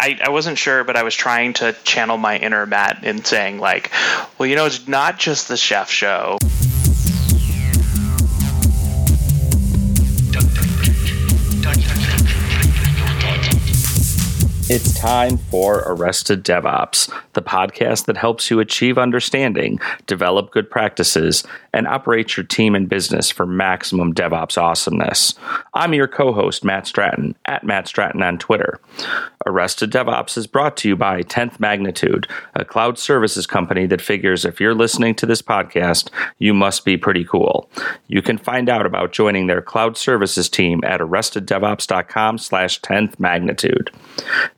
I, I wasn't sure, but I was trying to channel my inner Matt in saying like, well, you know, it's not just the chef show. It's time for Arrested DevOps, the podcast that helps you achieve understanding, develop good practices, and operate your team and business for maximum DevOps awesomeness. I'm your co host, Matt Stratton, at Matt Stratton on Twitter. Arrested DevOps is brought to you by 10th Magnitude, a cloud services company that figures if you're listening to this podcast, you must be pretty cool. You can find out about joining their cloud services team at arresteddevops.com slash 10th magnitude.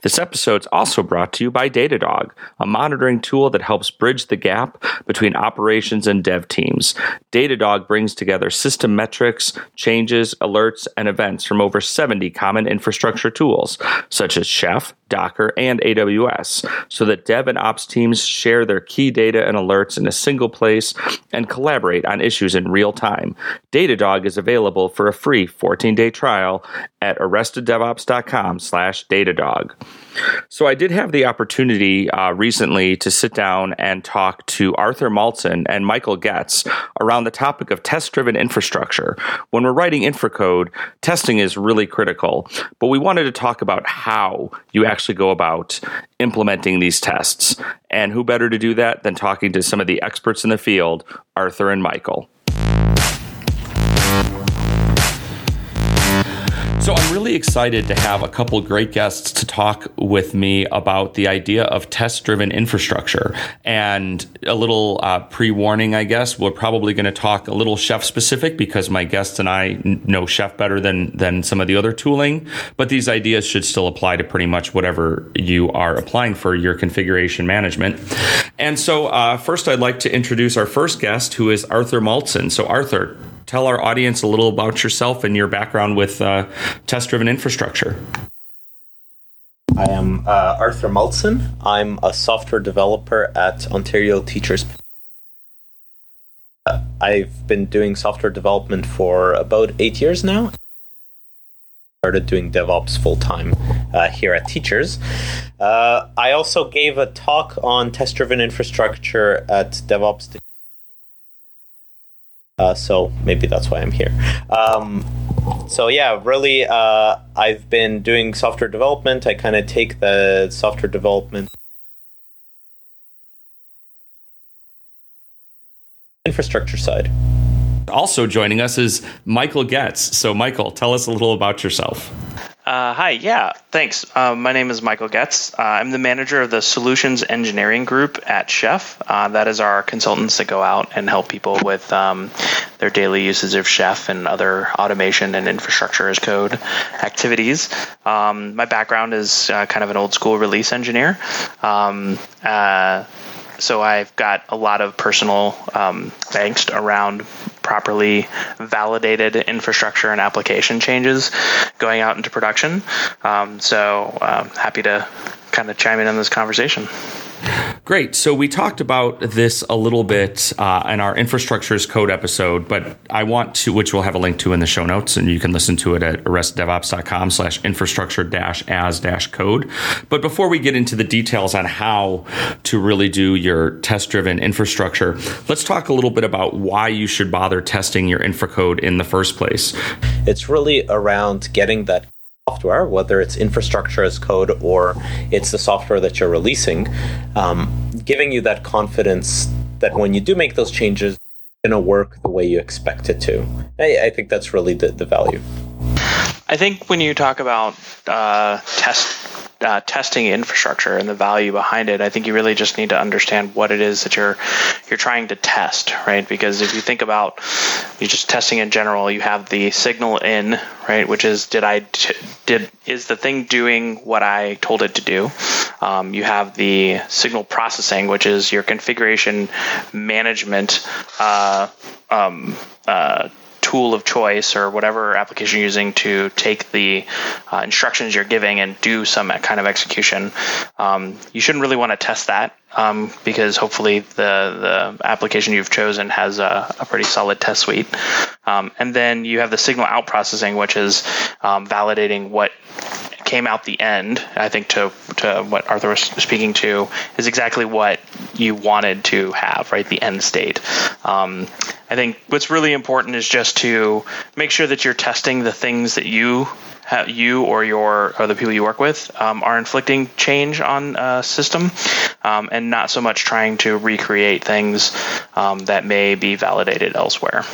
This episode is also brought to you by Datadog, a monitoring tool that helps bridge the gap between operations and dev teams. Datadog brings together system metrics, changes, alerts, and events from over 70 common infrastructure tools, such as Chef, Docker, and AWS, so that dev and ops teams share their key data and alerts in a single place and collaborate on issues in real time. Datadog is available for a free 14-day trial at arresteddevops.com slash Datadog. So I did have the opportunity uh, recently to sit down and talk to Arthur Maltson and Michael Goetz around the topic of test-driven infrastructure. When we're writing infracode, testing is really critical, but we wanted to talk about how you actually go about implementing these tests. And who better to do that than talking to some of the experts in the field, Arthur and Michael. So I'm really excited to have a couple great guests to talk with me about the idea of test-driven infrastructure. And a little uh, pre-warning, I guess, we're probably going to talk a little chef specific because my guests and I know chef better than than some of the other tooling. But these ideas should still apply to pretty much whatever you are applying for your configuration management. And so, uh, first, I'd like to introduce our first guest, who is Arthur Maltson. So, Arthur, tell our audience a little about yourself and your background with uh, test driven infrastructure. I am uh, Arthur Maltson. I'm a software developer at Ontario Teachers. Uh, I've been doing software development for about eight years now. Started doing DevOps full time uh, here at Teachers. Uh, I also gave a talk on test driven infrastructure at DevOps uh, so maybe that's why I'm here. Um, so yeah, really, uh, I've been doing software development. I kind of take the software development infrastructure side. Also joining us is Michael Goetz. So, Michael, tell us a little about yourself. Uh, hi, yeah, thanks. Uh, my name is Michael Goetz. Uh, I'm the manager of the Solutions Engineering Group at Chef. Uh, that is our consultants that go out and help people with um, their daily uses of Chef and other automation and infrastructure as code activities. Um, my background is uh, kind of an old school release engineer. Um, uh, so I've got a lot of personal um, angst around properly validated infrastructure and application changes going out into production. Um, so um, happy to kind of chime in on this conversation. Great. So we talked about this a little bit uh, in our infrastructures code episode, but I want to, which we'll have a link to in the show notes, and you can listen to it at arrestdevops.com slash infrastructure dash as dash code. But before we get into the details on how to really do your test driven infrastructure, let's talk a little bit about why you should bother testing your infra code in the first place. It's really around getting that software, whether it's infrastructure as code or it's the software that you're releasing, um, giving you that confidence that when you do make those changes, it's going to work the way you expect it to. I, I think that's really the, the value. I think when you talk about uh, test uh, testing infrastructure and the value behind it, I think you really just need to understand what it is that you're you're trying to test, right? Because if you think about you just testing in general, you have the signal in, right, which is did I t- did is the thing doing what I told it to do? Um, you have the signal processing, which is your configuration management. Uh, um, uh, tool of choice or whatever application you're using to take the uh, instructions you're giving and do some kind of execution. Um, you shouldn't really want to test that um, because hopefully the the application you've chosen has a, a pretty solid test suite. Um, and then you have the signal out processing, which is um, validating what came out the end, I think to to what Arthur was speaking to is exactly what you wanted to have, right? The end state. Um, I think what's really important is just to make sure that you're testing the things that you you or your or the people you work with um, are inflicting change on a system, um, and not so much trying to recreate things um, that may be validated elsewhere.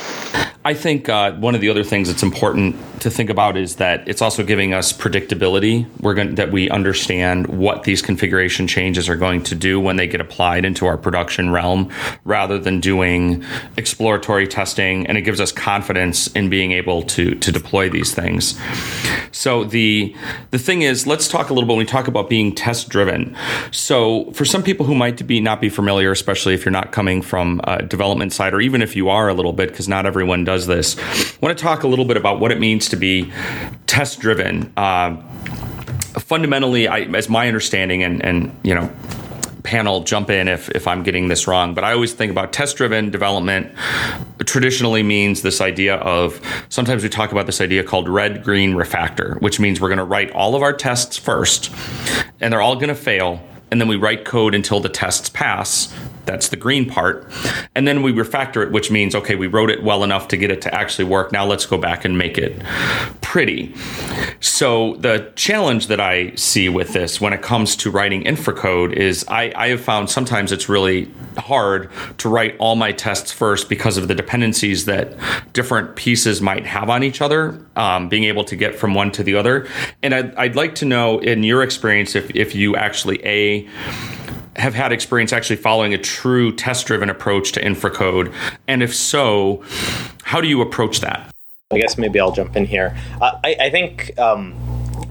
I think uh, one of the other things that's important to think about is that it's also giving us predictability. We're going that we understand what these configuration changes are going to do when they get applied into our production realm, rather than doing exploratory testing. And it gives us confidence in being able to to deploy these things. So the the thing is, let's talk a little bit when we talk about being test driven. So for some people who might be not be familiar, especially if you're not coming from a development side, or even if you are a little bit, because not everyone does this. I want to talk a little bit about what it means to be test driven. Uh, fundamentally, I, as my understanding, and and you know panel jump in if, if I'm getting this wrong, but I always think about test driven development traditionally means this idea of sometimes we talk about this idea called red green refactor, which means we're going to write all of our tests first and they're all going to fail. And then we write code until the tests pass that's the green part. And then we refactor it, which means, okay, we wrote it well enough to get it to actually work. Now let's go back and make it pretty. So the challenge that I see with this when it comes to writing infra code is I, I have found sometimes it's really hard to write all my tests first because of the dependencies that different pieces might have on each other, um, being able to get from one to the other. And I'd, I'd like to know in your experience if, if you actually, A, have had experience actually following a true test driven approach to infracode? And if so, how do you approach that? I guess maybe I'll jump in here. Uh, I, I, think um,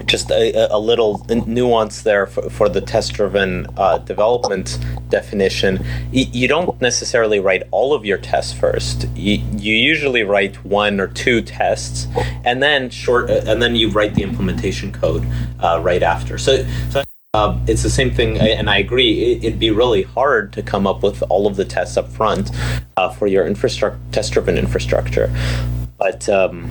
just a, a, little nuance there for, for the test driven uh, development definition. You don't necessarily write all of your tests first. You, you usually write one or two tests, and then short, uh, and then you write the implementation code uh, right after. So, so uh, it's the same thing, and I agree. It'd be really hard to come up with all of the tests up front uh, for your infrastructure, test-driven infrastructure. But um,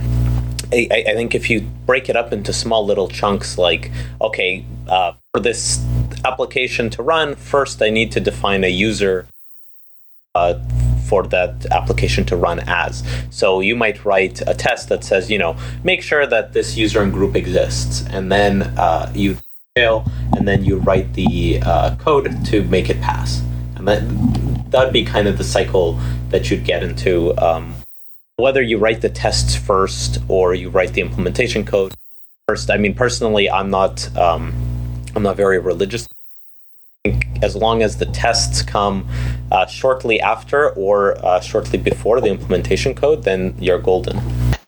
I, I, think if you break it up into small little chunks, like okay, uh, for this application to run, first I need to define a user uh, for that application to run as. So you might write a test that says, you know, make sure that this user and group exists, and then uh, you fail, and then you write the uh, code to make it pass. And that that'd be kind of the cycle that you'd get into. Um, whether you write the tests first or you write the implementation code first. I mean, personally, I'm not um, I'm not very religious. As long as the tests come uh, shortly after or uh, shortly before the implementation code, then you're golden.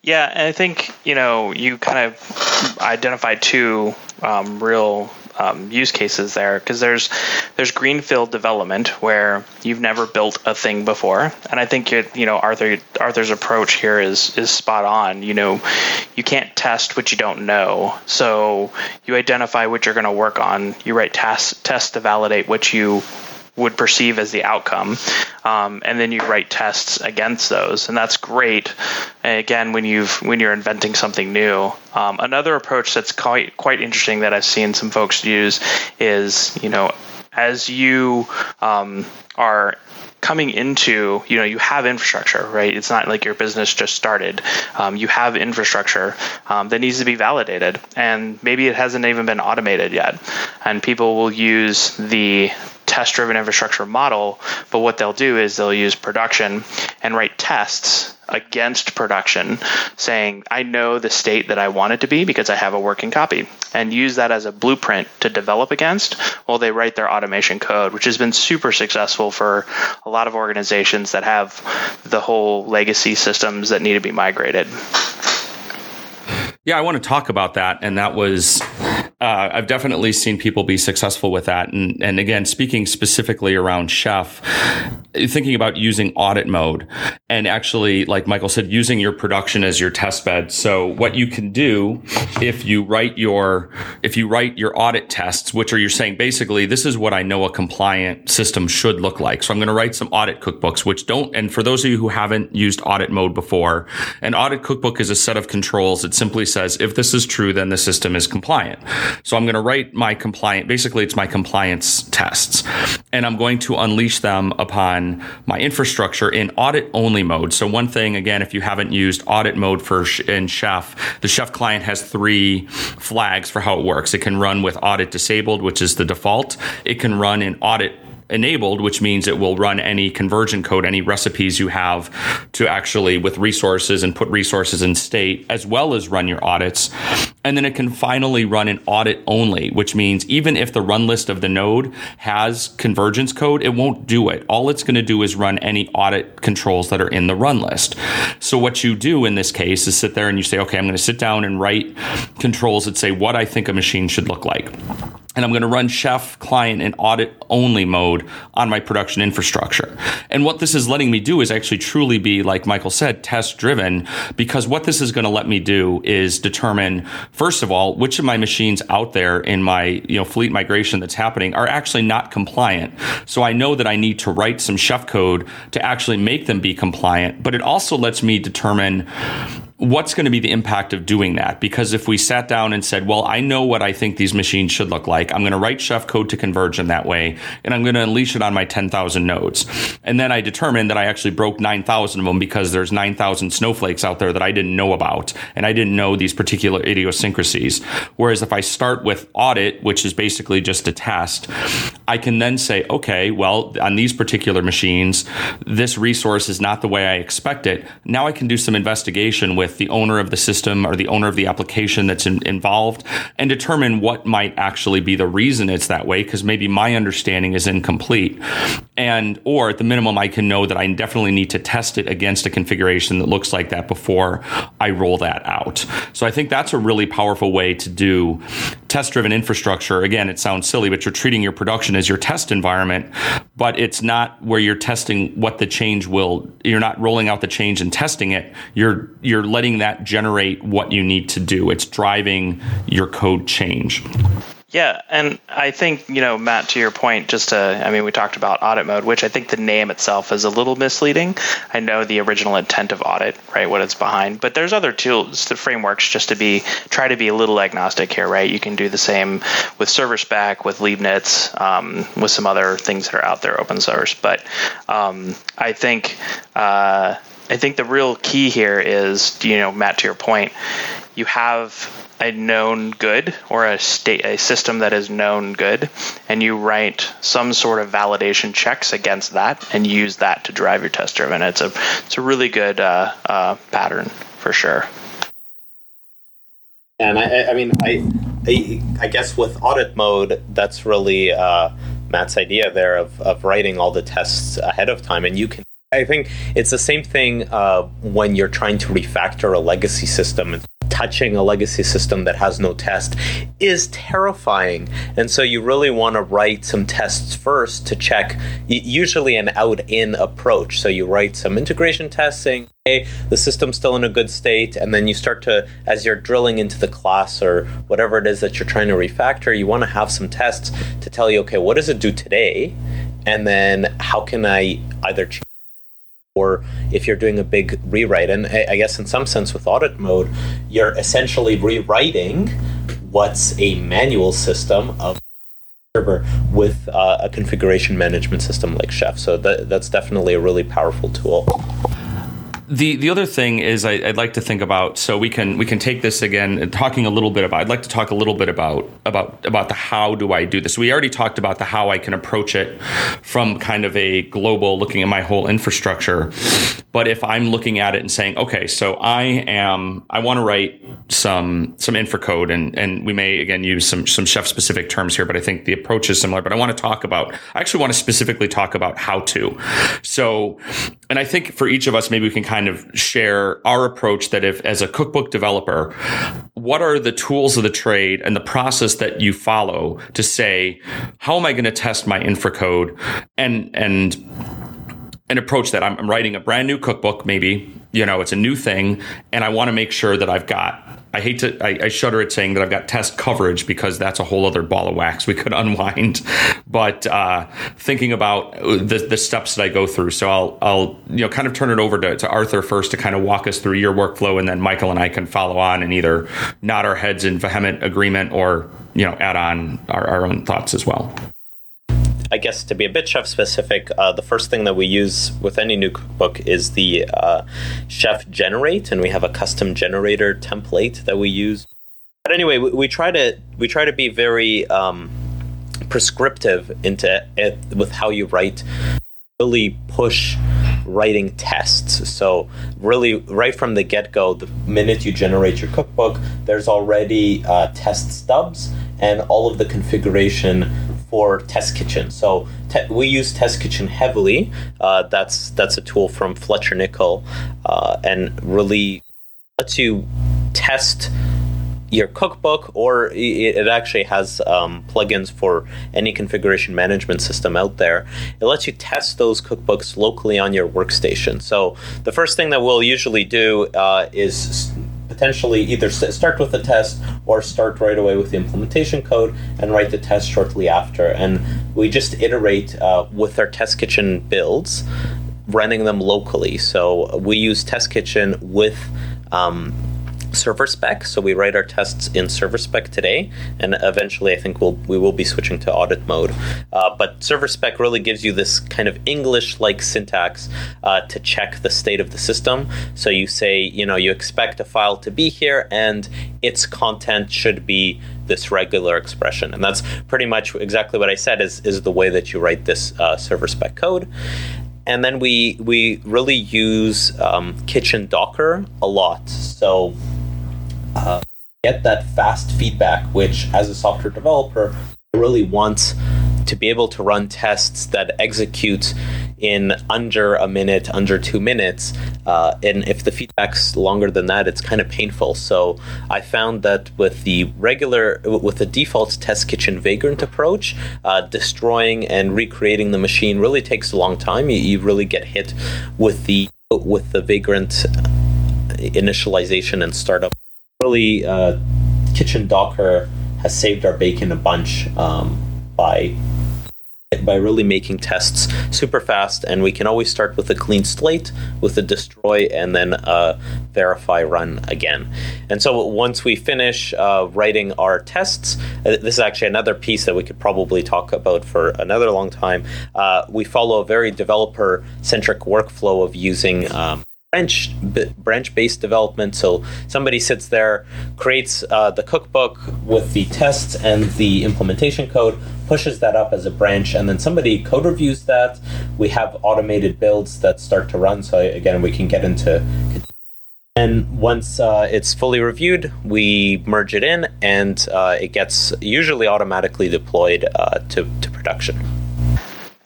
Yeah, and I think you know you kind of identified two um, real um, use cases there because there's there's greenfield development where you've never built a thing before, and I think you know Arthur Arthur's approach here is is spot on. You know, you can't test what you don't know, so you identify what you're going to work on. You write tests tests to validate what you would perceive as the outcome, um, and then you write tests against those, and that's great. And again, when you've when you're inventing something new, um, another approach that's quite quite interesting that I've seen some folks use is you know as you um, are coming into you know you have infrastructure right? It's not like your business just started. Um, you have infrastructure um, that needs to be validated. And maybe it hasn't even been automated yet. And people will use the test driven infrastructure model, but what they'll do is they'll use production and write tests against production saying I know the state that I want it to be because I have a working copy and use that as a blueprint to develop against while they write their automation code which has been super successful for a lot of organizations that have the whole legacy systems that need to be migrated. Yeah, I want to talk about that and that was uh, I've definitely seen people be successful with that. And, and again, speaking specifically around Chef, thinking about using audit mode and actually, like Michael said, using your production as your test bed. So what you can do if you write your if you write your audit tests, which are you're saying basically this is what I know a compliant system should look like. So I'm going to write some audit cookbooks, which don't. And for those of you who haven't used audit mode before, an audit cookbook is a set of controls. It simply says if this is true, then the system is compliant. So I'm going to write my compliant. Basically, it's my compliance tests, and I'm going to unleash them upon my infrastructure in audit only mode. So one thing again, if you haven't used audit mode for in Chef, the Chef client has three flags for how it works. It can run with audit disabled, which is the default. It can run in audit enabled, which means it will run any conversion code, any recipes you have to actually with resources and put resources in state, as well as run your audits. And then it can finally run an audit only, which means even if the run list of the node has convergence code, it won't do it. All it's going to do is run any audit controls that are in the run list. So what you do in this case is sit there and you say, okay, I'm going to sit down and write controls that say what I think a machine should look like and I'm going to run Chef client in audit only mode on my production infrastructure. And what this is letting me do is actually truly be, like Michael said, test driven, because what this is going to let me do is determine, first of all, which of my machines out there in my you know fleet migration that's happening are actually not compliant. So I know that I need to write some Chef code to actually make them be compliant, but it also lets me determine what's going to be the impact of doing that? Because if we sat down and said, well, I know what I think these machines should look like, I'm going to write chef code to converge in that way, and I'm going to unleash it on my 10,000 nodes. And then I determined that I actually broke 9,000 of them because there's 9,000 snowflakes out there that I didn't know about, and I didn't know these particular idiosyncrasies. Whereas if I start with audit, which is basically just a test, I can then say, okay, well, on these particular machines, this resource is not the way I expect it. Now I can do some investigation with with the owner of the system or the owner of the application that's in, involved and determine what might actually be the reason it's that way because maybe my understanding is incomplete and or at the minimum I can know that I definitely need to test it against a configuration that looks like that before I roll that out. So I think that's a really powerful way to do test driven infrastructure. Again, it sounds silly, but you're treating your production as your test environment, but it's not where you're testing what the change will you're not rolling out the change and testing it. You're you're letting that generate what you need to do. It's driving your code change. Yeah, and I think, you know, Matt, to your point, just to, I mean, we talked about audit mode, which I think the name itself is a little misleading. I know the original intent of audit, right, what it's behind, but there's other tools, the frameworks, just to be, try to be a little agnostic here, right? You can do the same with server spec, with Leibniz, um, with some other things that are out there open source. But um, I think, uh, I think the real key here is, you know, Matt, to your point, you have a known good or a state a system that is known good and you write some sort of validation checks against that and use that to drive your test driven. It's a it's a really good uh, uh, pattern for sure. And I, I mean I, I, I guess with audit mode that's really uh, Matt's idea there of, of writing all the tests ahead of time and you can I think it's the same thing uh, when you're trying to refactor a legacy system and touching a legacy system that has no test is terrifying. And so you really want to write some tests first to check, usually an out in approach. So you write some integration testing. Hey, the system's still in a good state, and then you start to, as you're drilling into the class or whatever it is that you're trying to refactor, you want to have some tests to tell you, okay, what does it do today? And then how can I either change or if you're doing a big rewrite. And I guess in some sense, with audit mode, you're essentially rewriting what's a manual system of server with uh, a configuration management system like Chef. So that, that's definitely a really powerful tool the the other thing is I, would like to think about so we can we can take this again talking a little bit about I'd like to talk a little bit about about about the how do I do this. We already talked about the how I can approach it from kind of a global looking at my whole infrastructure. But if I'm looking at it and saying okay so I am I want to write some some infra code and and we may again use some some chef specific terms here but I think the approach is similar. But I want to talk about I actually want to specifically talk about how to. So and I think for each of us maybe we can kind of share our approach that if as a cookbook developer, what are the tools of the trade and the process that you follow to say, how am I going to test my infra code? And and an approach that. I'm, I'm writing a brand new cookbook, maybe, you know, it's a new thing, and I want to make sure that I've got I hate to, I, I, shudder at saying that I've got test coverage because that's a whole other ball of wax we could unwind. But uh, thinking about the, the steps that I go through, so I'll, I'll, you know, kind of turn it over to, to Arthur first to kind of walk us through your workflow, and then Michael and I can follow on and either nod our heads in vehement agreement or, you know, add on our, our own thoughts as well. I guess to be a bit chef specific, uh, the first thing that we use with any new cookbook is the uh, chef generate, and we have a custom generator template that we use. But anyway, we, we try to we try to be very um, prescriptive into it with how you write. Really push writing tests. So, really, right from the get go, the minute you generate your cookbook, there's already uh, test stubs and all of the configuration for Test Kitchen. So te- we use Test Kitchen heavily. Uh, that's that's a tool from Fletcher Nichol, uh, and really lets you test your cookbook, or it actually has um, plugins for any configuration management system out there. It lets you test those cookbooks locally on your workstation. So the first thing that we'll usually do uh, is potentially either start with the test or start right away with the implementation code and write the test shortly after. And we just iterate uh, with our test kitchen builds, running them locally. So we use test kitchen with um, server spec. So we write our tests in server spec today, and eventually I think we'll we will be switching to audit mode. Uh, but server spec really gives you this kind of English-like syntax uh, to check the state of the system. So you say, you know, you expect a file to be here, and its content should be this regular expression, and that's pretty much exactly what I said. Is is the way that you write this uh, server spec code and then we we really use um, kitchen docker a lot so uh, get that fast feedback, which as a software developer, I really want to be able to run tests that execute in under a minute, under two minutes. Uh, and if the feedback's longer than that, it's kind of painful. So I found that with the regular, with the default test kitchen vagrant approach, uh, destroying and recreating the machine really takes a long time. You, you really get hit with the with the vagrant initialization and startup really uh, kitchen docker has saved our bacon a bunch um, by by really making tests super fast and we can always start with a clean slate with a destroy and then uh, verify run again. And so once we finish uh, writing our tests uh, this is actually another piece that we could probably talk about for another long time. Uh, we follow a very developer centric workflow of using um, branch branch based development. So somebody sits there, creates uh, the cookbook with the tests and the implementation code, pushes that up as a branch, and then somebody code reviews that. We have automated builds that start to run. So again, we can get into. And once uh, it's fully reviewed, we merge it in, and uh, it gets usually automatically deployed uh, to to production.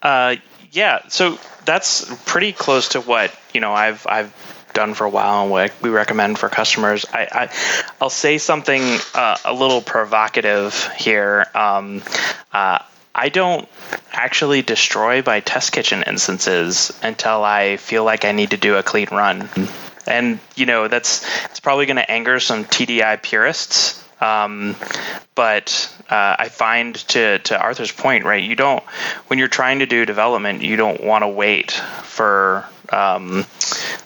Uh, yeah. So that's pretty close to what you know I've I've done for a while and what we recommend for customers. I, I will say something uh, a little provocative here. Um, uh, I don't actually destroy my test kitchen instances until I feel like I need to do a clean run. And you know that's it's probably going to anger some TDI purists um, but uh, I find to to Arthur's point, right? You don't when you're trying to do development, you don't want to wait for um,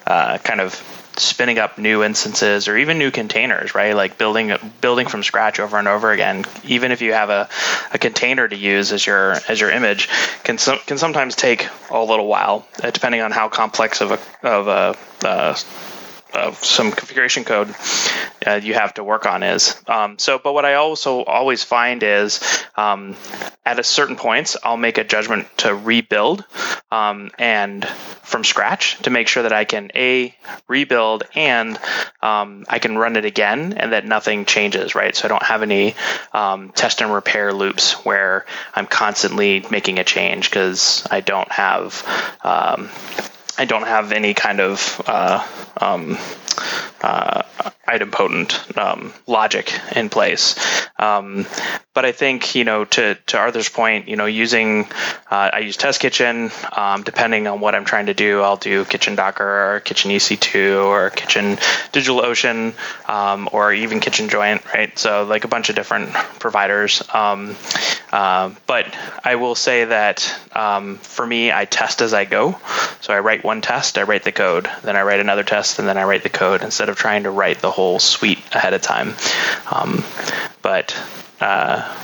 uh, kind of spinning up new instances or even new containers, right? Like building building from scratch over and over again. Even if you have a, a container to use as your as your image, can some, can sometimes take a little while, uh, depending on how complex of a of a uh, of some configuration code uh, you have to work on is. Um, so, but what I also always find is um, at a certain points, I'll make a judgment to rebuild um, and from scratch to make sure that I can a rebuild and um, I can run it again and that nothing changes, right? So I don't have any um, test and repair loops where I'm constantly making a change because I don't have um, I don't have any kind of uh, um, uh, idempotent um, logic in place. Um, but I think you know to to Arthur's point, you know, using uh, I use Test Kitchen. Um, depending on what I'm trying to do, I'll do Kitchen Docker or Kitchen EC2 or Kitchen DigitalOcean um, or even Kitchen Joyent, right? So like a bunch of different providers. Um, uh, but I will say that um, for me, I test as I go. So I write one test, I write the code, then I write another test, and then I write the code instead of trying to write the whole suite ahead of time. Um, but uh,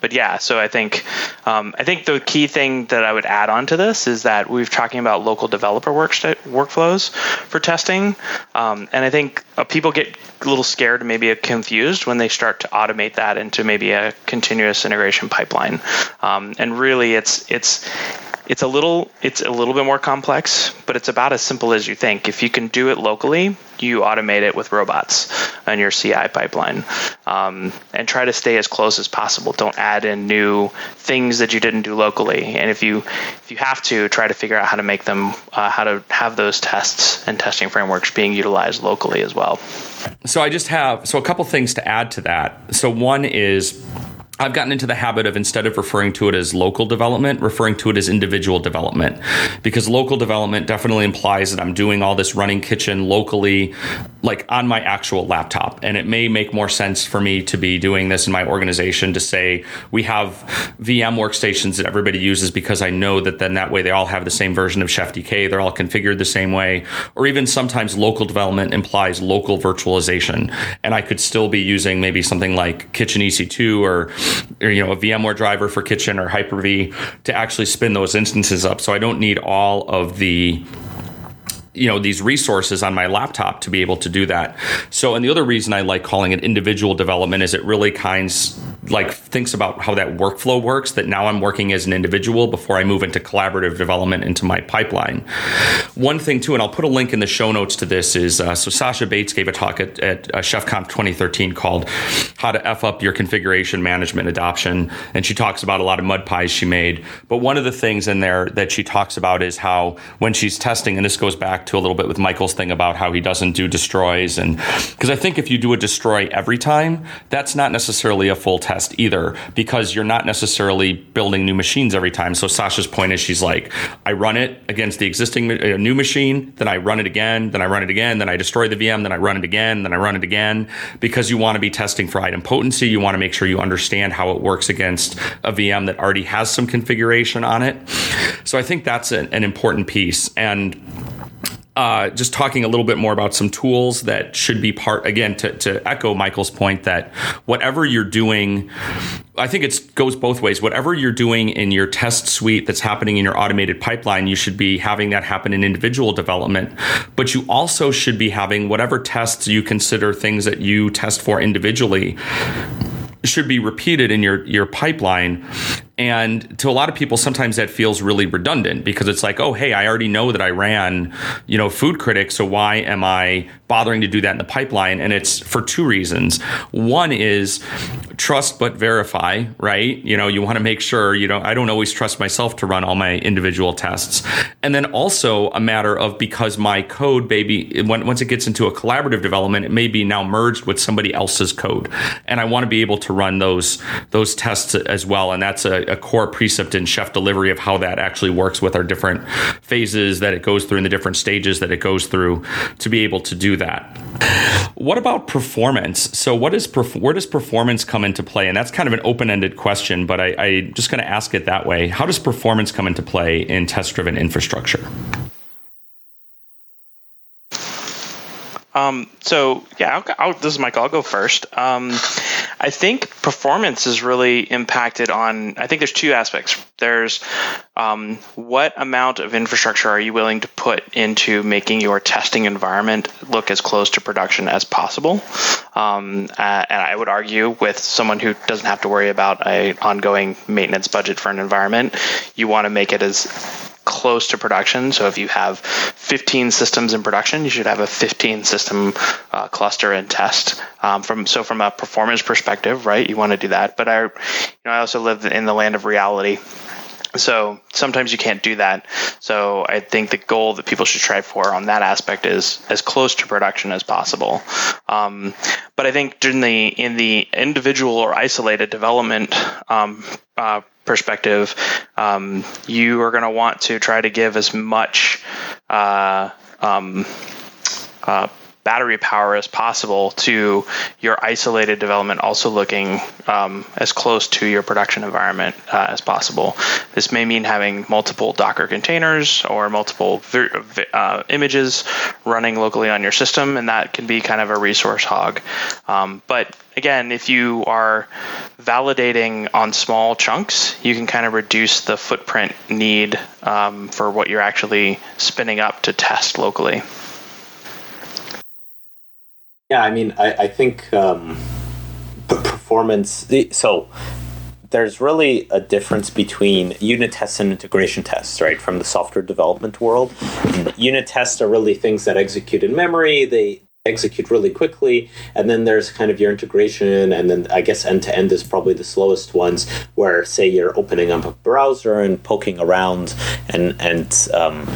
but yeah, so I think um, I think the key thing that I would add on to this is that we're talking about local developer work st- workflows for testing, um, and I think uh, people get a little scared, maybe confused when they start to automate that into maybe a continuous integration pipeline, um, and really it's it's it's a little it's a little bit more complex, but it's about as simple as you think. If you can do it locally, you automate it with robots on your CI pipeline, um, and try to stay as close as possible. Don't add in new things that you didn't do locally. And if you if you have to, try to figure out how to make them uh, how to have those tests and testing frameworks being utilized locally as well. So I just have so a couple things to add to that. So one is I've gotten into the habit of instead of referring to it as local development, referring to it as individual development. Because local development definitely implies that I'm doing all this running kitchen locally, like on my actual laptop. And it may make more sense for me to be doing this in my organization to say we have VM workstations that everybody uses because I know that then that way they all have the same version of Chef DK, they're all configured the same way. Or even sometimes local development implies local virtualization. And I could still be using maybe something like Kitchen EC2 or or, you know, a VMware driver for Kitchen or Hyper-V to actually spin those instances up. So I don't need all of the you know these resources on my laptop to be able to do that. So and the other reason i like calling it individual development is it really kinds like thinks about how that workflow works that now i'm working as an individual before i move into collaborative development into my pipeline. One thing too and i'll put a link in the show notes to this is uh, so sascha bates gave a talk at, at uh, chefconf 2013 called how to f up your configuration management adoption. And she talks about a lot of mud pies she made. But one of the things in there that she talks about is how when she's testing and this goes back back to a little bit with Michael's thing about how he doesn't do destroys. And because I think if you do a destroy every time, that's not necessarily a full test either, because you're not necessarily building new machines every time. So Sascha's point is she's like, I run it against the existing uh, new machine, then I run it again, then I run it again, then I destroy the VM, then I run it again, then I run it again, because you want to be testing for idempotency. You want to make sure you understand how it works against a VM that already has some configuration on it. So I think that's an important piece. And uh, just talking a little bit more about some tools that should be part again to, to echo michael's point that whatever you're doing i think it goes both ways. Whatever you're doing in your test suite that's happening in your automated pipeline you should be having that happen in individual development. But you also should be having whatever tests you consider things that you test for individually should be repeated in your your pipeline and to a lot of people, sometimes that feels really redundant because it's like, oh, hey, I already know that I ran, you know, Foodcritic, so why am I bothering to do that in the pipeline? And it's for two reasons. One is trust but verify, right? You know, you want to make sure, you know, I don't always trust myself to run all my individual tests. And then also a matter of because my code, baby, when, once it gets into a collaborative development, it may be now merged with somebody else's code. And I want to be able to run those those tests as well. And that's a, a core precept in chef delivery of how that actually works with our different phases that it goes through and the different stages that it goes through to be able to do that. What about performance? So, what is where does performance come into play? And that's kind of an open-ended question, but I, I'm just going to ask it that way. How does performance come into play in test-driven infrastructure? Um, so yeah, I'll, I'll, this is Michael. I'll go first. Um, I think performance is really impacted on. I think there's two aspects. There's um, what amount of infrastructure are you willing to put into making your testing environment look as close to production as possible. Um, uh, and I would argue with someone who doesn't have to worry about a ongoing maintenance budget for an environment, you want to make it as close to production. So if you have 15 systems in production, you should have a 15 system uh, cluster and test. Um, from so from a performance perspective, right? You want to do that. But I, you know, I also live in the land of reality. so sometimes you can't do that. So I think the goal that people should strive for on that aspect is as close to production as possible. Um, but I think during the in the individual or isolated development um, uh, perspective, um, you are going to want to try to give as much. Uh, um, uh, battery power as possible to your isolated development, also looking um, as close to your production environment uh, as possible. This may mean having multiple Docker containers or multiple uh, images running locally on your system, and that can be kind of a resource hog. Um, but again, if you are validating on small chunks, you can kind of reduce the footprint need um, for what you're actually spinning up to test locally. Yeah, I mean, I, I think um, performance. So there's really a difference between unit tests and integration tests, right? From the software development world, unit tests are really things that execute in memory. They execute really quickly, and then there's kind of your integration, and then I guess end to end is probably the slowest ones, where say you're opening up a browser and poking around, and and um,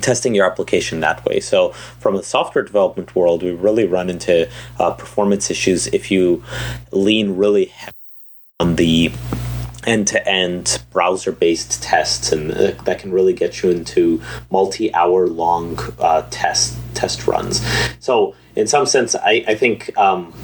testing your application that way. So, from the software development world, we really run into uh, performance issues if you lean really on the end-to-end browser-based tests, and uh, that can really get you into multi-hour long uh, test test runs. So, in some sense, I, I think um,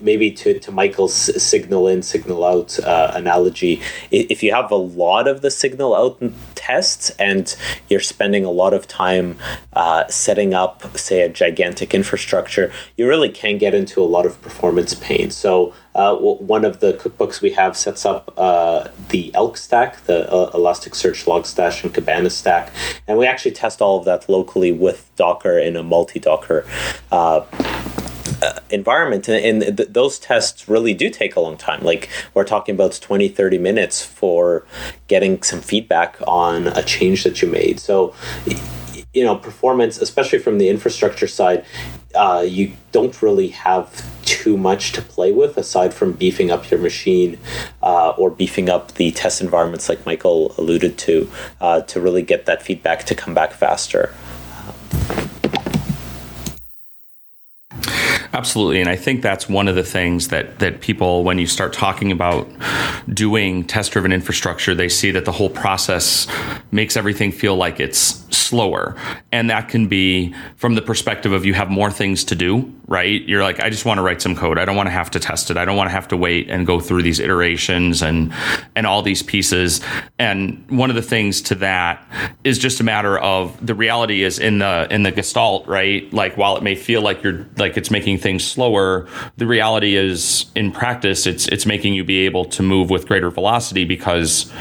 maybe to, to Michael's signal in, signal out uh, analogy, if you have a lot of the signal out tests and you're spending a lot of time uh, setting up, say, a gigantic infrastructure, you really can get into a lot of performance pain. So, uh, one of the cookbooks we have sets up uh, the ELK stack, the uh, Elasticsearch Logstash and Kibana stack, and we actually test all of that locally with Docker in a multi Docker. Uh, uh, environment. And, and th- those tests really do take a long time. Like we're talking about 20 30 minutes for getting some feedback on a change that you made. So you know performance especially from the infrastructure side uh, you don't really have too much to play with aside from beefing up your machine uh, or beefing up the test environments like michael alluded to uh, to really get that feedback to come back faster Absolutely, and I think that's one of the things that that people, when you start talking about doing test-driven infrastructure, they see that the whole process makes everything feel like it's slower, and that can be from the perspective of you have more things to do, right? You're like, I just want to write some code. I don't want to have to test it. I don't want to have to wait and go through these iterations and and all these pieces. And one of the things to that is just a matter of the reality is in the in the gestalt, right? Like while it may feel like you're like it's making things slower, the reality is in practice it's it's making you be able to move with greater velocity because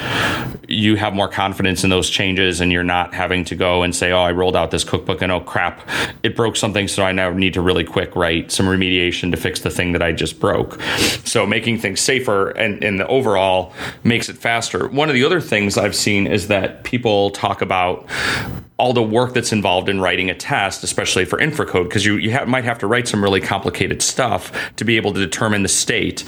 you have more confidence in those changes and you're not having to go and say, "Oh, I rolled out this cookbook and oh crap, it broke something, so I now need to really quick write some remediation to fix the thing that I just broke." So making things safer and in the overall makes it faster. One of the other things I've seen is that people talk about all the work that's involved in writing a test, especially for infracode, because you, you might have to write some really complicated stuff to be able to determine the state.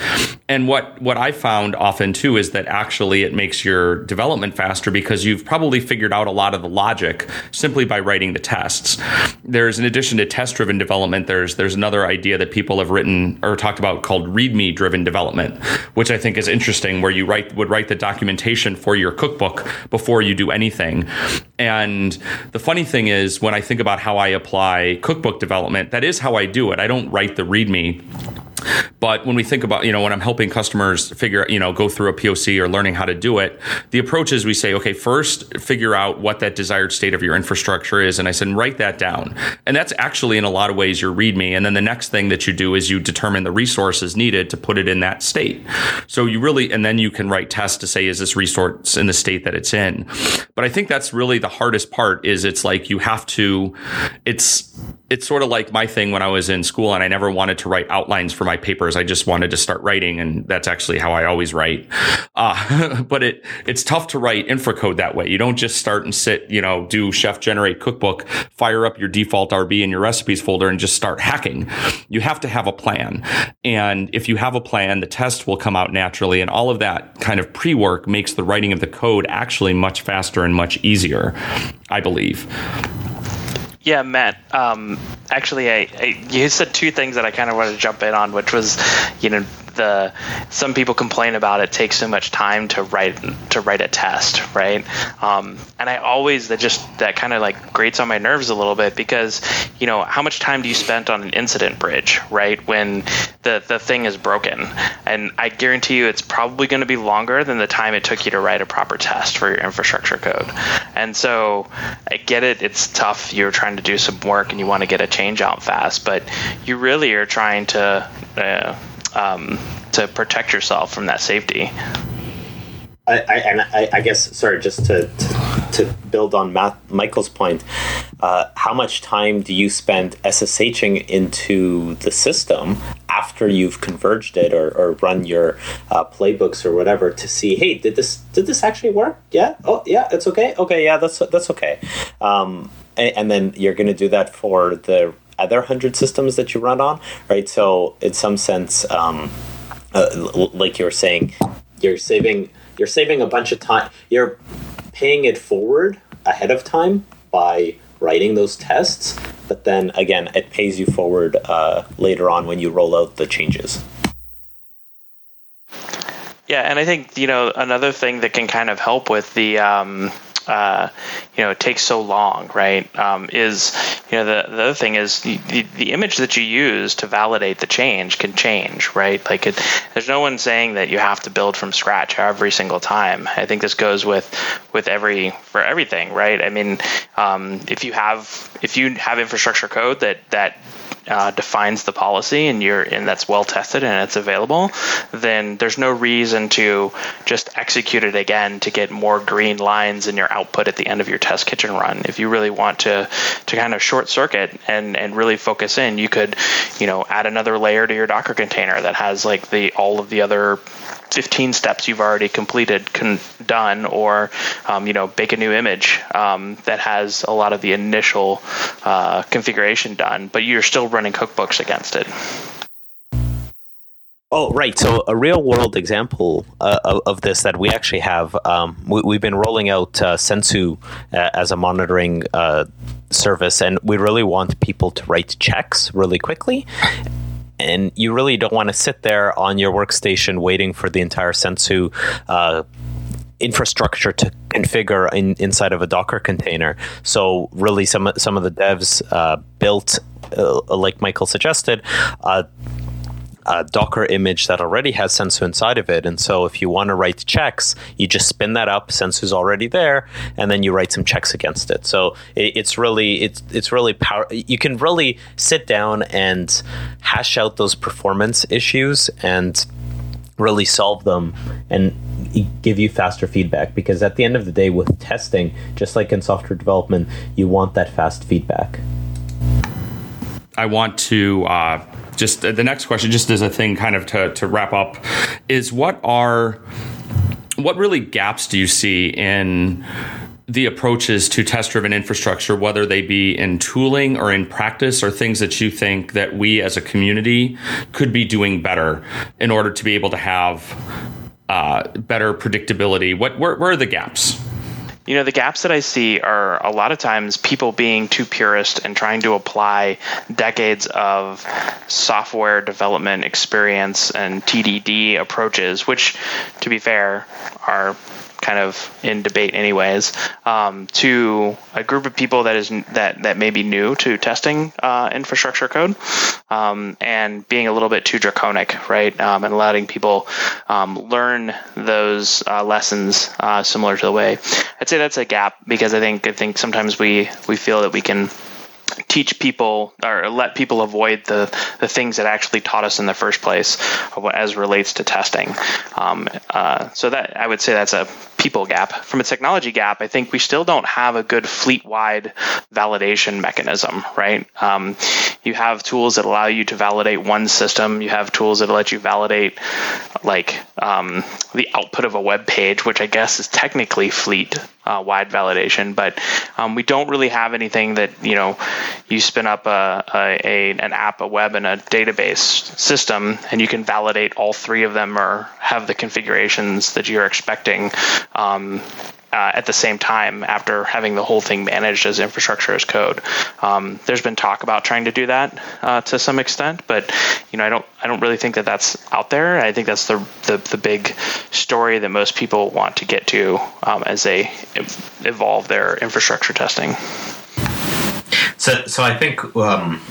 And what, what I found often too is that actually it makes your development faster because you've probably figured out a lot of the logic simply by writing the tests. There's, in addition to test driven development, there's, there's another idea that people have written or talked about called README driven development, which I think is interesting, where you write, would write the documentation for your cookbook before you do anything. And the funny thing is, when I think about how I apply cookbook development, that is how I do it. I don't write the README but when we think about, you know, when I'm helping customers figure, you know, go through a POC or learning how to do it, the approach is we say, okay, first figure out what that desired state of your infrastructure is. And I said, write that down. And that's actually in a lot of ways your README. And then the next thing that you do is you determine the resources needed to put it in that state. So you really, and then you can write tests to say, is this resource in the state that it's in? But I think that's really the hardest part is it's like you have to, it's, it's sort of like my thing when I was in school and I never wanted to write outlines for my my papers. I just wanted to start writing, and that's actually how I always write. Uh, but it it's tough to write infra code that way. You don't just start and sit, you know, do chef generate cookbook, fire up your default RB in your recipes folder, and just start hacking. You have to have a plan, and if you have a plan, the test will come out naturally, and all of that kind of pre work makes the writing of the code actually much faster and much easier. I believe. Yeah, Matt. Um, actually, I, I, you said two things that I kind of wanted to jump in on, which was, you know, the some people complain about it takes so much time to write to write a test, right? Um, and I always that just that kind of like grates on my nerves a little bit because you know how much time do you spend on an incident bridge, right? When the the thing is broken, and I guarantee you it's probably going to be longer than the time it took you to write a proper test for your infrastructure code. And so I get it; it's tough. You're trying to do some work and you want to get a change out fast, but you really are trying to. Uh, um, to protect yourself from that safety. I, I and I, I, guess sorry, just to, to, to build on Matt, Michael's point, uh, how much time do you spend SSHing into the system after you've converged it or, or run your uh, playbooks or whatever to see, hey, did this did this actually work? Yeah, oh yeah, it's okay. Okay, yeah, that's that's okay. Um, and, and then you're going to do that for the other hundred systems that you run on, right? So in some sense, um, uh, like you were saying, you're saving you're saving a bunch of time. You're paying it forward ahead of time by writing those tests, but then again, it pays you forward uh, later on when you roll out the changes. Yeah, and I think you know another thing that can kind of help with the um, uh, you know it takes so long, right? Um, is you know the, the other thing is the, the image that you use to validate the change can change, right? Like it, there's no one saying that you have to build from scratch every single time. I think this goes with with every for everything, right? I mean, um, if you have if you have infrastructure code that that uh, defines the policy and you're and that's well tested and it's available, then there's no reason to just execute it again to get more green lines in your output at the end of your test kitchen run. If you really want to to kind of short circuit and and really focus in, you could, you know, add another layer to your Docker container that has like the all of the other 15 steps you've already completed done or um, you know bake a new image um, that has a lot of the initial uh, configuration done but you're still running cookbooks against it Oh, right. So, a real world example uh, of, of, this that we actually have, um, we, have been rolling out uh, Sensu uh, as a monitoring uh, service, and we really want people to write checks really quickly and you really don't want to sit there on your workstation waiting for the entire Sensu uh, infrastructure to configure in, inside of a Docker container. So really, some some of the devs uh, built, uh, like Michael suggested, uh, a Docker image that already has Sensu inside of it. And so if you want to write checks, you just spin that up. Sensu's already there, and then you write some checks against it. So it, it's really it's it's really power. You can really sit down and hash out those performance issues and really solve them and give you faster feedback because at the end of the day with testing just like in software development you want that fast feedback i want to uh, just uh, the next question, just as a thing, kind of to to wrap up, is what are what really gaps do you see in the approaches to test driven infrastructure, whether they be in tooling or in practice, or things that you think that we as a community could be doing better in order to be able to have uh, better predictability? What where, where are the gaps? You know the gaps that i see are a lot of times people being too purist and trying to apply decades of software development experience and tdd approaches which to be fair are kind of in debate anyways um, to a group of people that is that that may be new to testing uh, infrastructure code um, and being a little bit too draconic right um, and letting people um, learn those uh, lessons uh, similar to the way. I'd say that's a gap because I think I think sometimes we we feel that we can teach people or let people avoid the, the things that actually taught us in the first place as relates to testing. Um, uh, so that I would say that's a people gap. From a technology gap, I think we still don't have a good fleet wide validation mechanism, right? Um, you have tools that allow you to validate one system. You have tools that let you validate like um, the output of a web page, which I guess is technically fleet uh, wide validation, but um, we don't really have anything that you know you spin up a, a, a, an app, a web, and a database system, and you can validate all three of them or have the configurations that you're expecting. Um, uh, at the same time after having the whole thing managed as infrastructure as code. Um, there's been talk about trying to do that uh, to some extent, but you know I don't I don't really think that that's out there. I think that's the the, the big story that most people want to get to um, as they evolve their infrastructure testing. So so I think. Um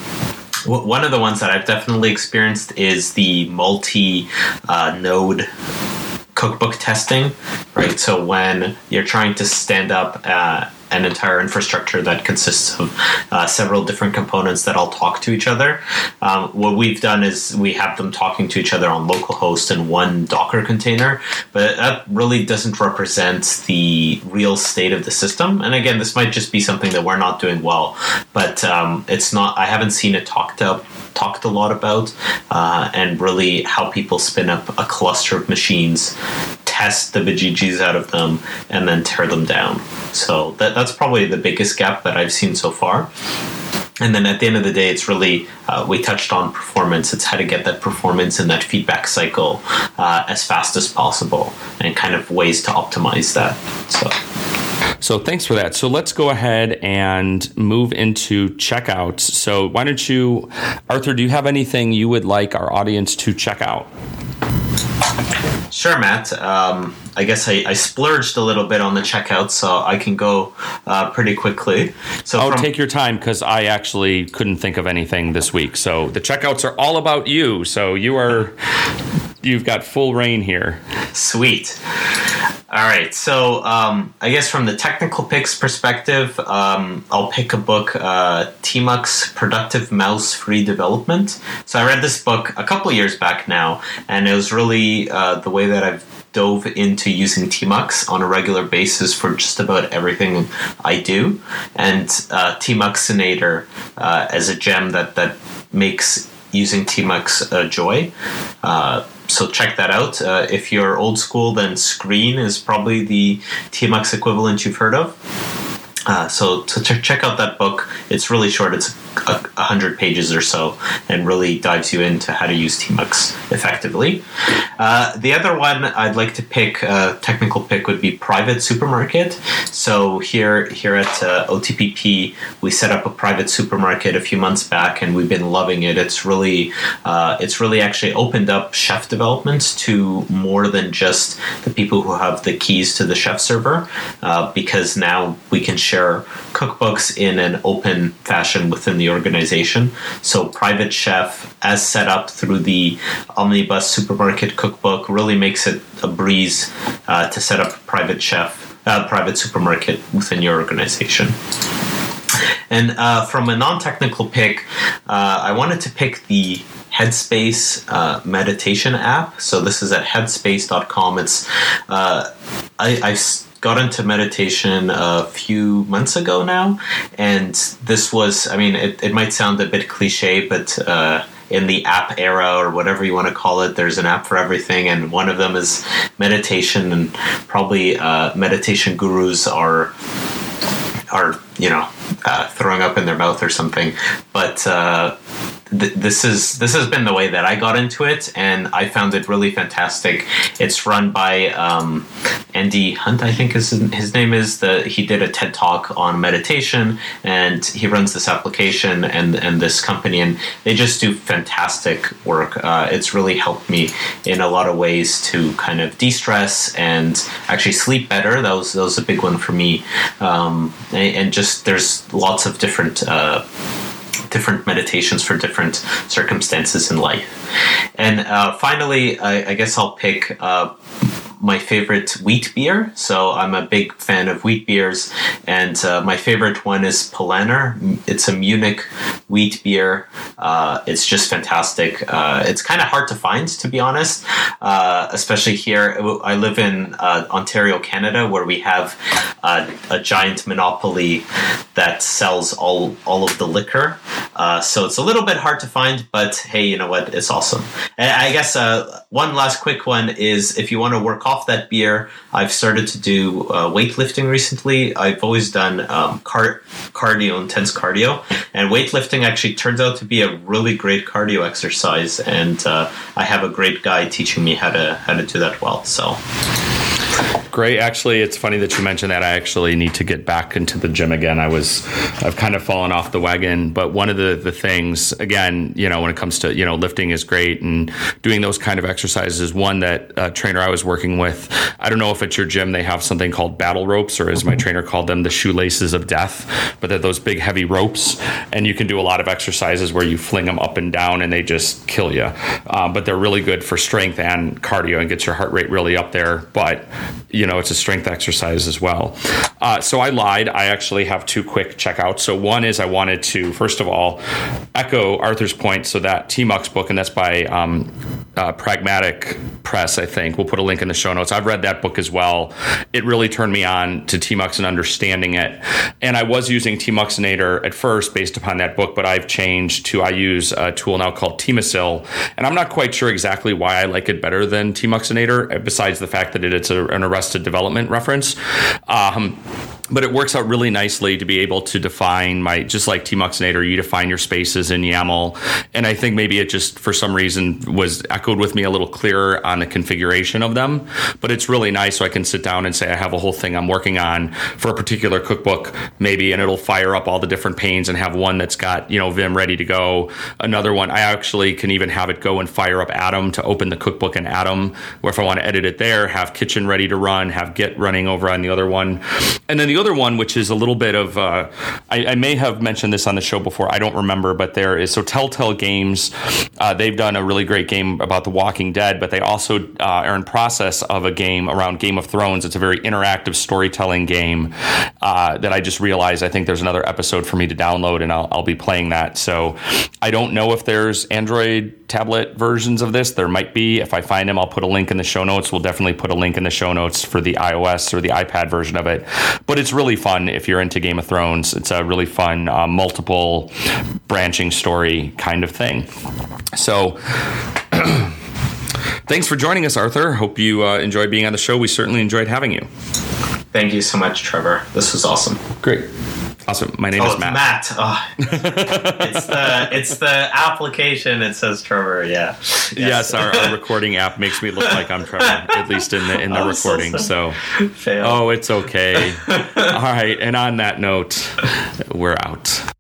one of the ones that I've definitely experienced is the multi uh, node cookbook testing, right? So when you're trying to stand up uh, an entire infrastructure that consists of uh, several different components that all talk to each other. Um, what we've done is we have them talking to each other on localhost in one Docker container, but that really doesn't represent the real state of the system. And again, this might just be something that we're not doing well, but um, it's not. I haven't seen it talked up talked a lot about, uh, and really how people spin up a cluster of machines, test the BGGs out of them, and then tear them down. So that, that's probably the biggest gap that I've seen so far. And then at the end of the day, it's really, uh, we touched on performance. It's how to get that performance and that feedback cycle uh, as fast as possible and kind of ways to optimize that. So. So thanks for that. So let's go ahead and move into checkouts. So why don't you, Arthur, do you have anything you would like our audience to check out? Sure, Matt. Um, I guess I, I, splurged a little bit on the checkout, so I can go uh, pretty quickly. So, oh, from- take your time because I actually couldn't think of anything this week. So the checkouts are all about you. So you are, you've got full reign here. Sweet. All right, so um, I guess from the technical picks perspective, um, I'll pick a book, uh, Tmux Productive Mouse Free Development. So I read this book a couple years back now, and it was really uh, the way that I've dove into using Tmux on a regular basis for just about everything I do, and uh, Tmuxinator uh, as a gem that that makes using Tmux a joy. Uh, so check that out. Uh, if you're old school, then screen is probably the Tmux equivalent you've heard of. Uh, so to ch- check out that book. It's really short. It's a, a, hundred pages or so, and really dives you into how to use Tmux effectively. Uh, the other one I'd like to pick, uh, technical pick, would be private supermarket. So here here at uh, OTPP, we set up a private supermarket a few months back, and we've been loving it. It's really uh, it's really actually opened up chef development to more than just the people who have the keys to the chef server, uh, because now we can share cookbooks in an open fashion within the organization. So, Private Chef, as set up through the Omnibus Supermarket Cookbook, really makes it a breeze uh, to set up private chef, uh, private supermarket within your organization. And uh, from a non technical pick, uh, I wanted to pick the Headspace uh, meditation app. So this is at headspace.com. It's uh, I, I've got into meditation a few months ago now, and this was, I mean, it, it might sound a bit cliche, but uh, in the app era or whatever you want to call it, there's an app for everything, and one of them is meditation, and probably uh, meditation gurus are are you know uh, throwing up in their mouth or something, but uh, th- this is this has been the way that I got into it, and I found it really fantastic. It's run by um, Andy Hunt, I think his his name is. The he did a TED talk on meditation, and he runs this application and and this company, and they just do fantastic work. Uh, it's really helped me in a lot of ways to kind of de stress and actually sleep better. That was that was a big one for me, um, and, and, just there's lots of different. Uh, different meditations for different circumstances in life. And uh, finally, I, I, guess I'll pick uh, my favorite wheat beer. So I'm a big fan of wheat beers, and uh, my favorite one is Paulaner. It's a Munich wheat beer. Uh, it's just fantastic. Uh, it's kind of hard to find, to be honest, uh, especially here. I live in uh, Ontario, Canada, where we have a giant monopoly that sells all all of the liquor. So it's a little bit hard to find, but hey, you know what? It's awesome. And I guess one last quick one is if you want to work off that beer, I've started to do uh, weightlifting recently. I've always done um, car- cardio, intense cardio, and weightlifting actually turns out to be a really great cardio exercise. And uh, I have a great guy teaching me how to how to do that well. So. Great. Actually, it's funny that you mentioned that. I actually need to get back into the gym again. I was, I've kind of fallen off the wagon. But one of the the things, again, you know, when it comes to you know lifting is great and doing those kind of exercises. One that uh, trainer I was working with, I don't know if at your gym they have something called battle ropes, or as my trainer called them, the shoelaces of death. But they're those big heavy ropes, and you can do a lot of exercises where you fling them up and down, and they just kill you. Uh, but they're really good for strength and cardio and gets your heart rate really up there. But you know, it's a strength exercise as well. Uh, so I lied. I actually have two quick checkouts. So one is I wanted to, first of all, echo Arthur's point. So that TMUX book, and that's by um, uh, Pragmatic Press, I think. We'll put a link in the show notes. I've read that book as well. It really turned me on to TMUX and understanding it. And I was using TMUXinator at first based upon that book, but I've changed to I use a tool now called Teamocil. And I'm not quite sure exactly why I like it better than TMUXinator, besides the fact that it's a, an arrested development reference. Um, but it works out really nicely to be able to define my just like tmuxinator you define your spaces in yaml. And i think maybe it just for some reason was echoed with me a little clearer on the configuration of them. But it's really nice so i can sit down and say i have a whole thing i'm working on for a particular cookbook. Maybe and it'll fire up all the different panes and have one that's got you know vim ready to go. Another one i actually can even have it go and fire up atom to open the cookbook in atom or if i want to edit it there have kitchen ready to run have git running over on the other one. And then the other one, which is a little bit of, uh, I, I, may have mentioned this on the show before. I don't remember, but there is so Telltale Games. Uh, they've done a really great game about The Walking Dead, but they also uh, are in process of a game around Game of Thrones. It's a very interactive storytelling game uh, that I just realized. I think there's another episode for me to download, and I'll, I'll be playing that. So I don't know if there's Android tablet versions of this. There might be. If I find them, I'll put a link in the show notes. We'll definitely put a link in the show notes for the iOS or the iPad version of it. But it's really fun if you're into Game of Thrones. It's a really fun, uh, multiple branching story kind of thing. So. Thanks for joining us, Arthur. Hope you uh, enjoyed being on the show. We certainly enjoyed having you. Thank you so much, Trevor. This was awesome. Great. Awesome. My name oh, is Matt. Matt. Oh. it's the it's the application. It says Trevor. Yeah. Yes, yes our, our, recording app makes me look like I'm Trevor, at least in the in the recording. So, so. oh, it's okay. All right. And on that note, we're out.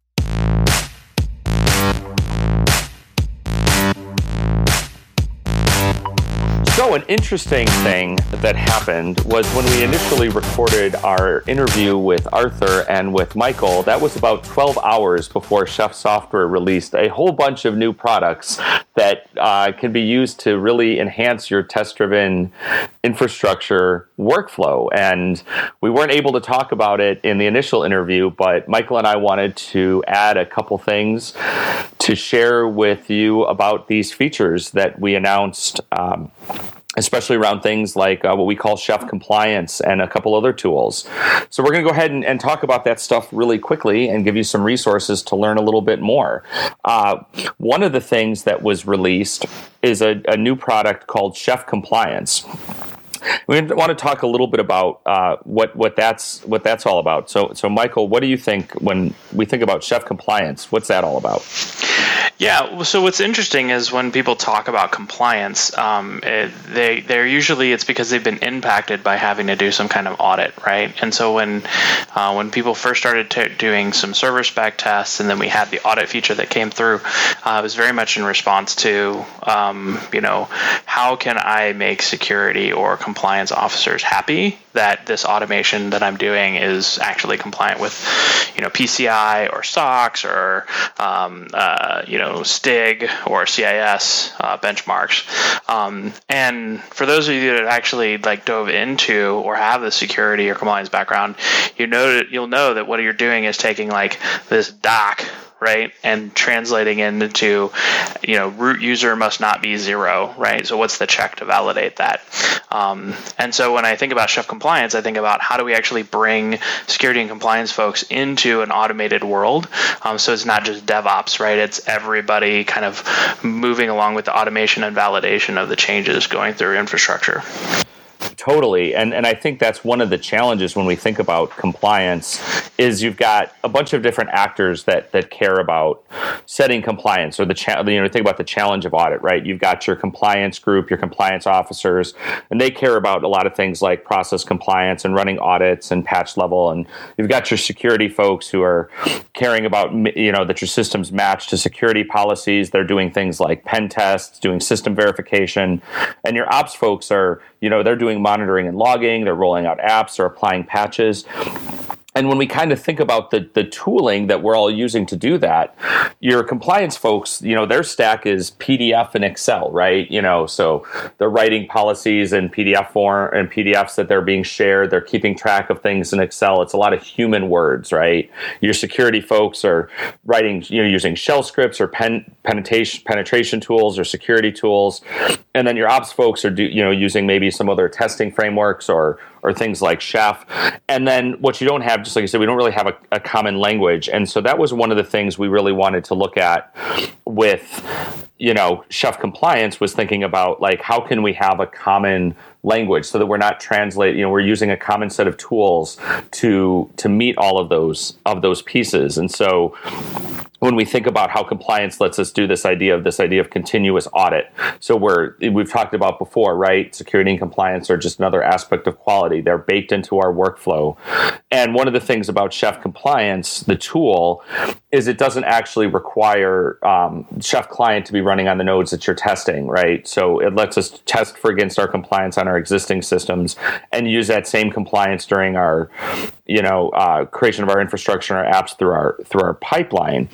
An interesting thing that happened was when we initially recorded our interview with Arthur and with Michael, that was about 12 hours before Chef Software released a whole bunch of new products that uh, can be used to really enhance your test driven infrastructure workflow. And we weren't able to talk about it in the initial interview, but Michael and I wanted to add a couple things to share with you about these features that we announced. Um, especially around things like uh, what we call chef compliance and a couple other tools. So, we're going to go ahead and, and, talk about that stuff really quickly and give you some resources to learn a little bit more. Uh, one of the things that was released is a, a new product called Chef Compliance. We want to talk a little bit about uh, what what that's what that's all about. So, so Michael, what do you think when we think about chef compliance? What's that all about? Yeah. So what's interesting is when people talk about compliance, um, it, they they're usually it's because they've been impacted by having to do some kind of audit, right? And so when uh, when people first started t- doing some Serverspec tests, and then we had the audit feature that came through, uh, it was very much in response to um, you know how can I make security or compliance officers happy that this automation that I'm doing is actually compliant with, you know, PCI or SOX or um, uh, you know, STIG or CIS uh, benchmarks. Um, and for those of you that actually like dove into or have the security or compliance background, you know you'll know that what you're doing is taking like this doc right? And translating into, you know, root user must not be zero, right? So what's the check to validate that? Um, and so when I think about Chef compliance, I think about how do we actually bring security and compliance folks into an automated world. Um, so it's not just DevOps, right? It's everybody kind of moving along with the automation and validation of the changes going through infrastructure. Totally, and and I think that's one of the challenges when we think about compliance is you've got a bunch of different actors that that care about setting compliance or the cha- you know think about the challenge of audit, right? You've got your compliance group, your compliance officers, and they care about a lot of things like process compliance and running audits and patch level, and you've got your security folks who are caring about you know that your systems match to security policies. They're doing things like pen tests, doing system verification, and your ops folks are you know they're doing monitoring and logging they're rolling out apps or applying patches and when we kind of think about the, the tooling that we're all using to do that, your compliance folks, you know, their stack is PDF and Excel, right? You know, so they're writing policies in PDF form and PDFs that they're being shared. They're keeping track of things in Excel. It's a lot of human words, right? Your security folks are writing, you know, using shell scripts or pen, penetration penetration tools or security tools, and then your ops folks are, do, you know, using maybe some other testing frameworks or or things like Chef. And then what you don't have, just like I said, we don't really have a, a common language. And so that was one of the things we really wanted to look at with you know chef compliance was thinking about like how can we have a common language so that we're not translate you know we're using a common set of tools to to meet all of those of those pieces and so when we think about how compliance lets us do this idea of this idea of continuous audit. So we're we've talked about before, right? Security and compliance are just another aspect of quality. They're baked into our workflow. And one of the things about Chef Compliance, the tool, is it doesn't actually require um, Chef Client to be running on the nodes that you're testing, right? So it lets us test for against our compliance on our existing systems and use that same compliance during our, you know, uh, creation of our infrastructure and our apps through our through our pipeline.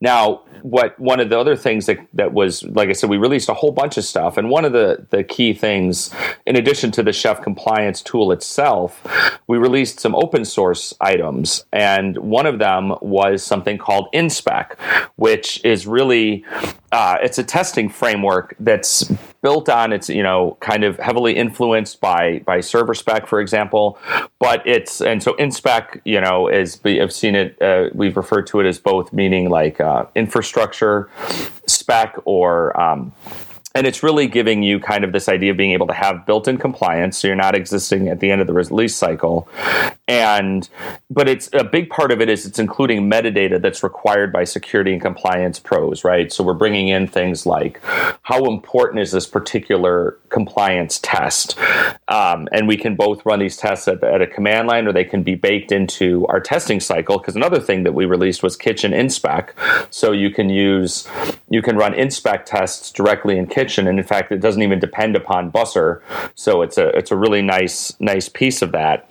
Now, what one of the other things that, that was like I said, we released a whole bunch of stuff, and one of the the key things, in addition to the Chef compliance tool itself, we released some open source items, and one of them was something called InSpec, which is really uh, it's a testing framework that's built on it's you know kind of heavily influenced by by Serverspec for example. But it's and so inspec you know is i've seen it uh, we've referred to it as both meaning like uh, infrastructure spec or um, and it's really giving you kind of this idea of being able to have built-in compliance so you're not existing at the end of the release cycle. And but it's a big part of it is it's including metadata that's required by security and compliance pros right? So we're bringing in things like how important is this particular compliance test? Um, and we can both run these tests at, at a command line or they can be baked into our testing cycle because another thing that we released was kitchen inspec. So you can use you can run inspec tests directly in kitchen and in fact, it doesn't even depend upon Busser. So it's a it's a really nice nice piece of that.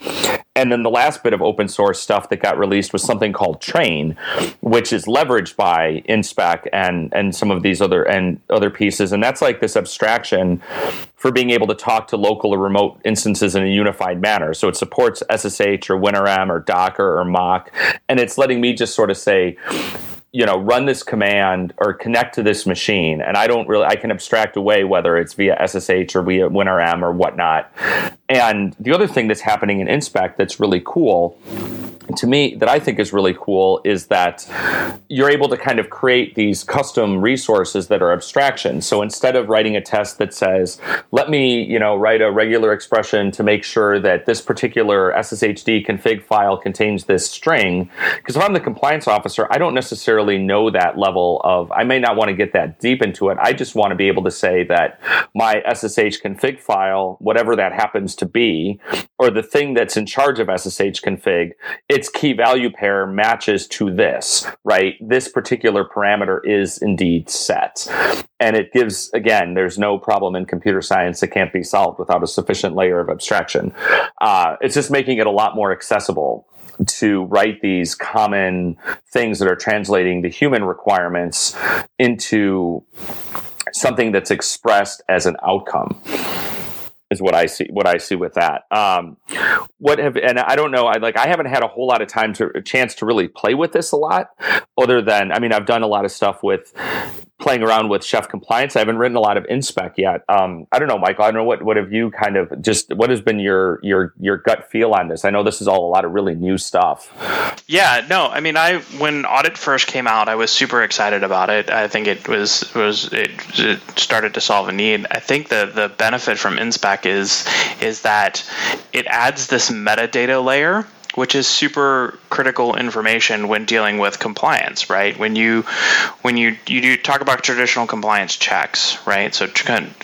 And then the last bit of open source stuff that got released was something called Train, which is leveraged by InSpec and and some of these other and other pieces. And that's like this abstraction for being able to talk to local or remote instances in a unified manner. So it supports SSH or WinRM or Docker or Mock, and it's letting me just sort of say you know run this command or connect to this machine. And i don't really i can abstract away whether it's via ssh or via winrm or whatnot. And the other thing that's happening in inspec that's really cool to me that I think is really cool is that you're able to kind of create these custom resources that are abstractions. So instead of writing a test that says, let me, you know, write a regular expression to make sure that this particular SSHD config file contains this string, because if I'm the compliance officer, I don't necessarily know that level of, I may not want to get that deep into it. I just want to be able to say that my SSH config file, whatever that happens to be, or the thing that's in charge of SSH config, its key value pair matches to this, right? This particular parameter is indeed set. And it gives, again, there's no problem in computer science that can't be solved without a sufficient layer of abstraction. Uh, it's just making it a lot more accessible to write these common things that are translating the human requirements into something that's expressed as an outcome is what I see what I see with that. Um, what have and I don't know. I like I haven't had a whole lot of time to chance to really play with this a lot. Other than I mean, I've done a lot of stuff with playing around with chef compliance. I haven't written a lot of inspec yet. Um, I don't know, Michael. I don't know what what have you kind of just what has been your your your gut feel on this? I know this is all a lot of really new stuff. Yeah, no, I mean, I when audit first came out, I was super excited about it. I think it was was it, it started to solve a need. I think the the benefit from inspec is is that it adds this metadata layer which is super critical information when dealing with compliance, right? When you when you you do talk about traditional compliance checks, right? So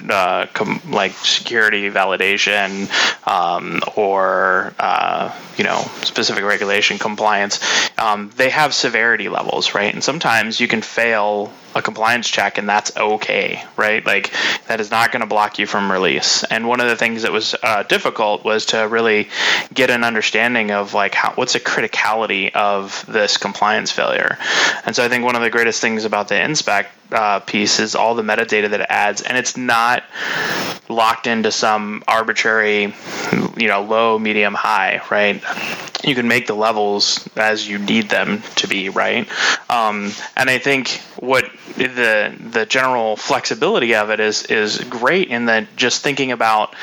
uh, com, like security validation um, or uh, you know specific regulation compliance, um, they have severity levels, right? And sometimes you can fail a compliance check and that's okay right? Like that is not going to block you from release. And one of the things that was uh, difficult was to really get an understanding of like how, what's the criticality of this compliance failure. And so i think one of the greatest things about the inspec uh, piece is all the metadata that it adds and it's not locked into some arbitrary you know low medium high right? You can make the levels as you need them to be right? Um, and i think what the the general flexibility of it is is great in that just thinking about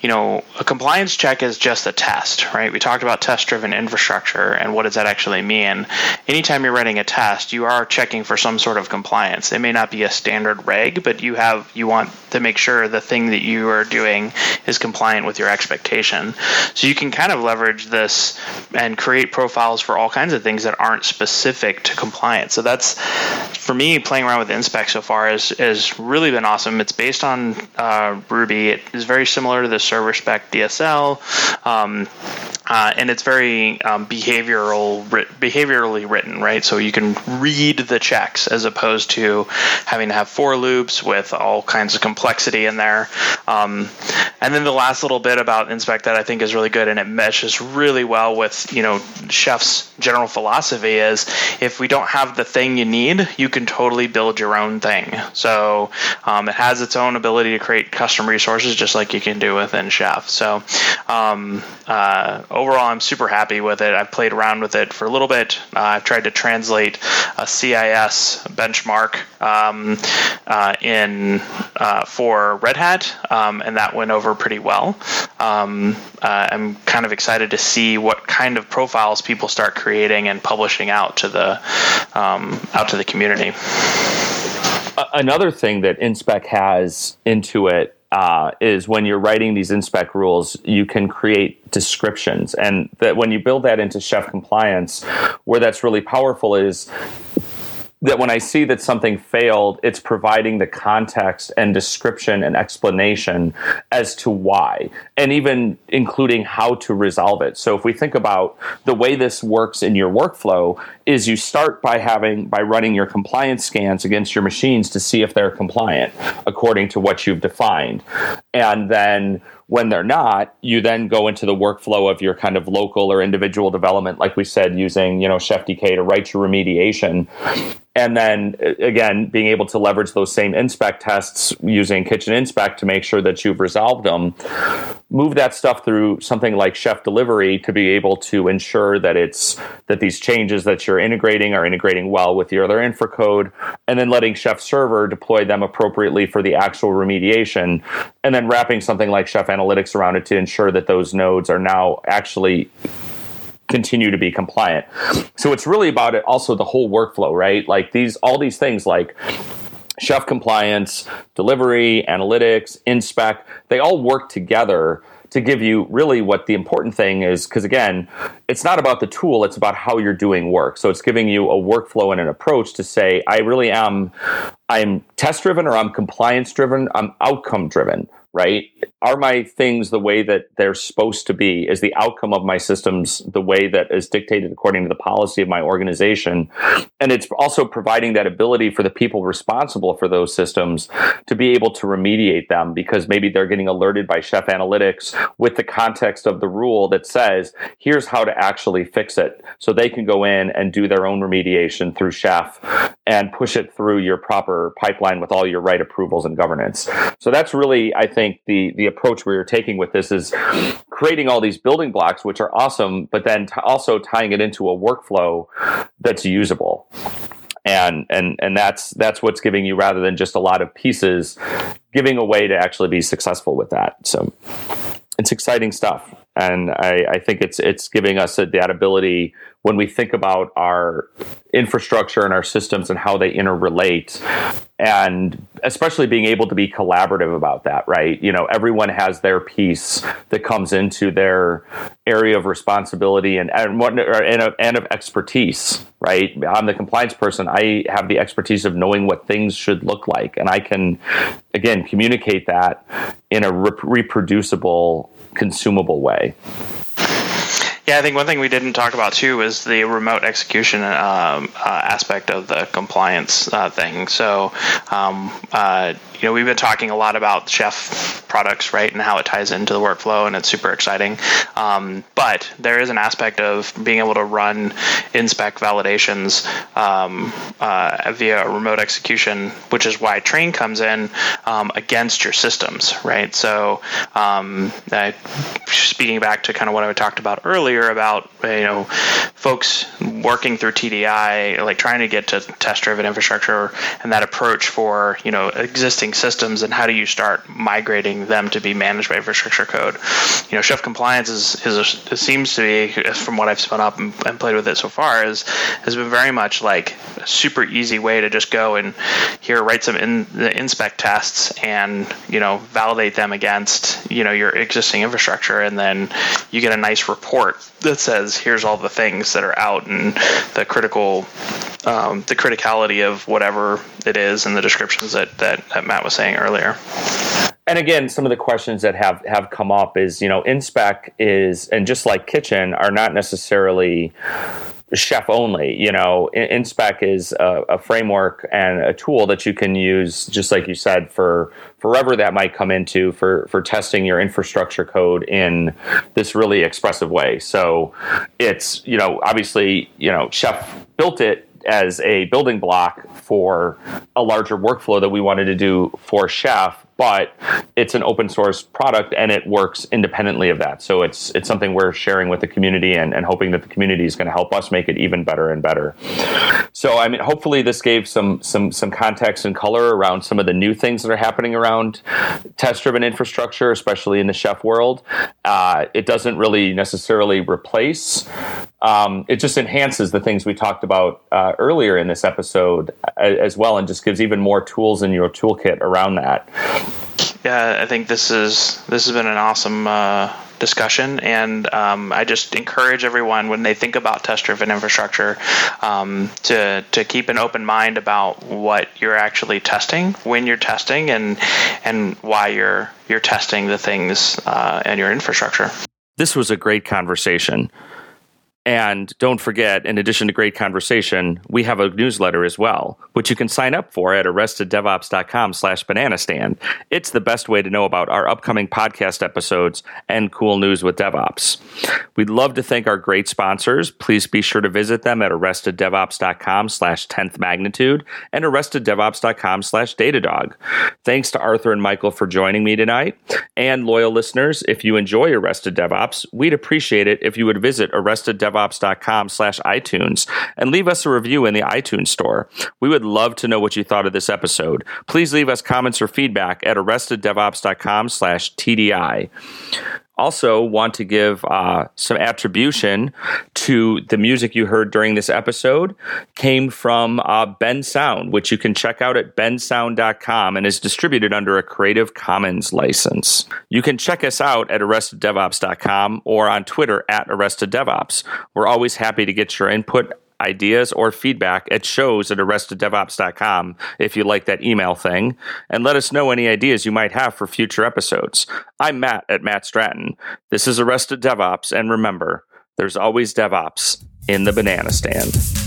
you know a compliance check is just a test right? We talked about test driven infrastructure and what does that actually mean? Anytime you're writing a test you are checking for some sort of compliance it may not be a standard reg but you have you want to make sure the thing that you are doing is compliant with your expectation so you can kind of leverage this and create profiles for all kinds of things that aren't specific to compliance so that's for me playing around with InSpec so far has, has really been awesome. It's based on uh, Ruby. It is very similar to the Serverspec DSL, um, uh, and it's very um, behavioral behaviorally written, right? So you can read the checks as opposed to having to have for loops with all kinds of complexity in there. Um, and then the last little bit about InSpec that I think is really good and it meshes really well with you know chef's general philosophy is if we don't have the thing you need, you can totally build your own thing. So um, it has its own ability to create custom resources, just like you can do within Chef. So um, uh, overall, I'm super happy with it. I've played around with it for a little bit. Uh, I've tried to translate a CIS benchmark um, uh, in uh, for Red Hat, um, and that went over pretty well. Um, uh, I'm kind of excited to see what kind of profiles people start creating and publishing out to the um, out to the community. Another thing that InSpec has into it uh, is when you're writing these inspec rules, you can create descriptions, and that when you build that into Chef compliance, where that's really powerful is that when I see that something failed, it's providing the context and description and explanation as to why, and even including how to resolve it. So if we think about the way this works in your workflow, is you start by having by running your compliance scans against your machines to see if they're compliant according to what you've defined, and then when they're not, you then go into the workflow of your kind of local or individual development, like we said, using you know Chef DK to write your remediation, and then again being able to leverage those same InSpec tests using kitchen InSpec to make sure that you've resolved them move that stuff through something like chef delivery to be able to ensure that it's that these changes that you're integrating are integrating well with your other infra code and then letting chef server deploy them appropriately for the actual remediation and then wrapping something like chef analytics around it to ensure that those nodes are now actually continue to be compliant. So it's really about it also the whole workflow, right? Like these all these things like chef compliance, delivery, analytics, inspec, they all work together to give you really what the important thing is because again it's not about the tool it's about how you're doing work so it's giving you a workflow and an approach to say i really am i'm test driven or i'm compliance driven i'm outcome driven right? Are my things the way that they're supposed to be? Is the outcome of my systems the way that is dictated according to the policy of my organization? And it's also providing that ability for the people responsible for those systems to be able to remediate them because maybe they're getting alerted by Chef Analytics with the context of the rule that says, here's how to actually fix it. So they can go in and do their own remediation through Chef and push it through your proper pipeline with all your right approvals and governance. So that's really, I think, the the approach we are taking with this is creating all these building blocks, which are awesome, but then t- also tying it into a workflow that's usable. And and and that's that's what's giving you rather than just a lot of pieces giving a way to actually be successful with that. So it's exciting stuff. And I, I, think it's it's giving us that ability when we think about our infrastructure and our systems and how they interrelate and especially being able to be collaborative about that right? You know everyone has their piece that comes into their area of responsibility and and, what, and, of, and of expertise right? I'm the compliance person. I have the expertise of knowing what things should look like. And i can again communicate that in a rep- reproducible consumable way yeah, I think one thing we didn't talk about too is the remote execution um, uh, aspect of the compliance uh, thing. So, um, uh, you know, we've been talking a lot about Chef products, right, and how it ties into the workflow, and it's super exciting. Um, but there is an aspect of being able to run InSpec validations um, uh, via remote execution, which is why Train comes in um, against your systems, right? So, um, speaking back to kind of what I talked about earlier about you know folks working through TDI, like trying to get to test-driven infrastructure, and that approach for you know existing existing systems and how do you start migrating them to be managed by infrastructure code? You know, Chef Compliance is, is a, seems to be, from what I've spun up and, and, played with it so far, is has been very much like a super easy way to just go and here write some in, the InSpec tests and you know validate them against you know your existing infrastructure, and then you get a nice report that says here's all the things that are out and the critical um, the criticality of whatever it is and the descriptions that, that, that Matt was saying earlier. And again, some of the questions that have, have come up is, you know, InSpec is, and just like Kitchen, are not necessarily chef only. You know, InSpec is a, a, framework and a tool that you can use, just like you said, for forever that might come into for for testing your infrastructure code in this really expressive way. So it's you know obviously you know Chef built it as a building block for a larger workflow that we wanted to do for Chef but it's an open source product and it works independently of that. So it's it's something we're sharing with the community and, and hoping that the community is going to help us make it even better and better. So I mean, hopefully this gave some some some context and color around some of the new things that are happening around test driven infrastructure, especially in the chef world. Uh, it doesn't really necessarily replace. Um, it just enhances the things we talked about uh, earlier in this episode as well, and just gives even more tools in your toolkit around that yeah, I think this is this has been an awesome uh, discussion, and um, I just encourage everyone when they think about test-driven infrastructure um, to to keep an open mind about what you're actually testing, when you're testing, and and why you're you're testing the things uh, in your infrastructure. This was a great conversation. And don't forget, in addition to great conversation, we have a newsletter as well, which you can sign up for at arresteddevops.com slash banana stand. It's the best way to know about our upcoming podcast episodes and cool news with DevOps. We'd love to thank our great sponsors. Please be sure to visit them at arresteddevops.com slash 10th magnitude and arresteddevops.com slash datadog. Thanks to Arthur and Michael for joining me tonight. And loyal listeners, if you enjoy Arrested DevOps, we'd appreciate it if you would visit Arrested DevOps devops.com slash iTunes and leave us a review in the iTunes store. We would love to know what you thought of this episode. Please leave us comments or feedback at arresteddevops.com slash TDI also want to give uh, some attribution to the music you heard during this episode came from uh, Bensound, which you can check out at bensound.com and is distributed under a Creative Commons license. You can check us out at arresteddevops.com or on Twitter at arresteddevops. We're always happy to get your input ideas, or feedback at shows at arresteddevops.com if you like that email thing, and let us know any ideas you might have for future episodes. I'm Matt at Matt Stratton. This is Arrested DevOps, and remember, there's always DevOps in the banana stand.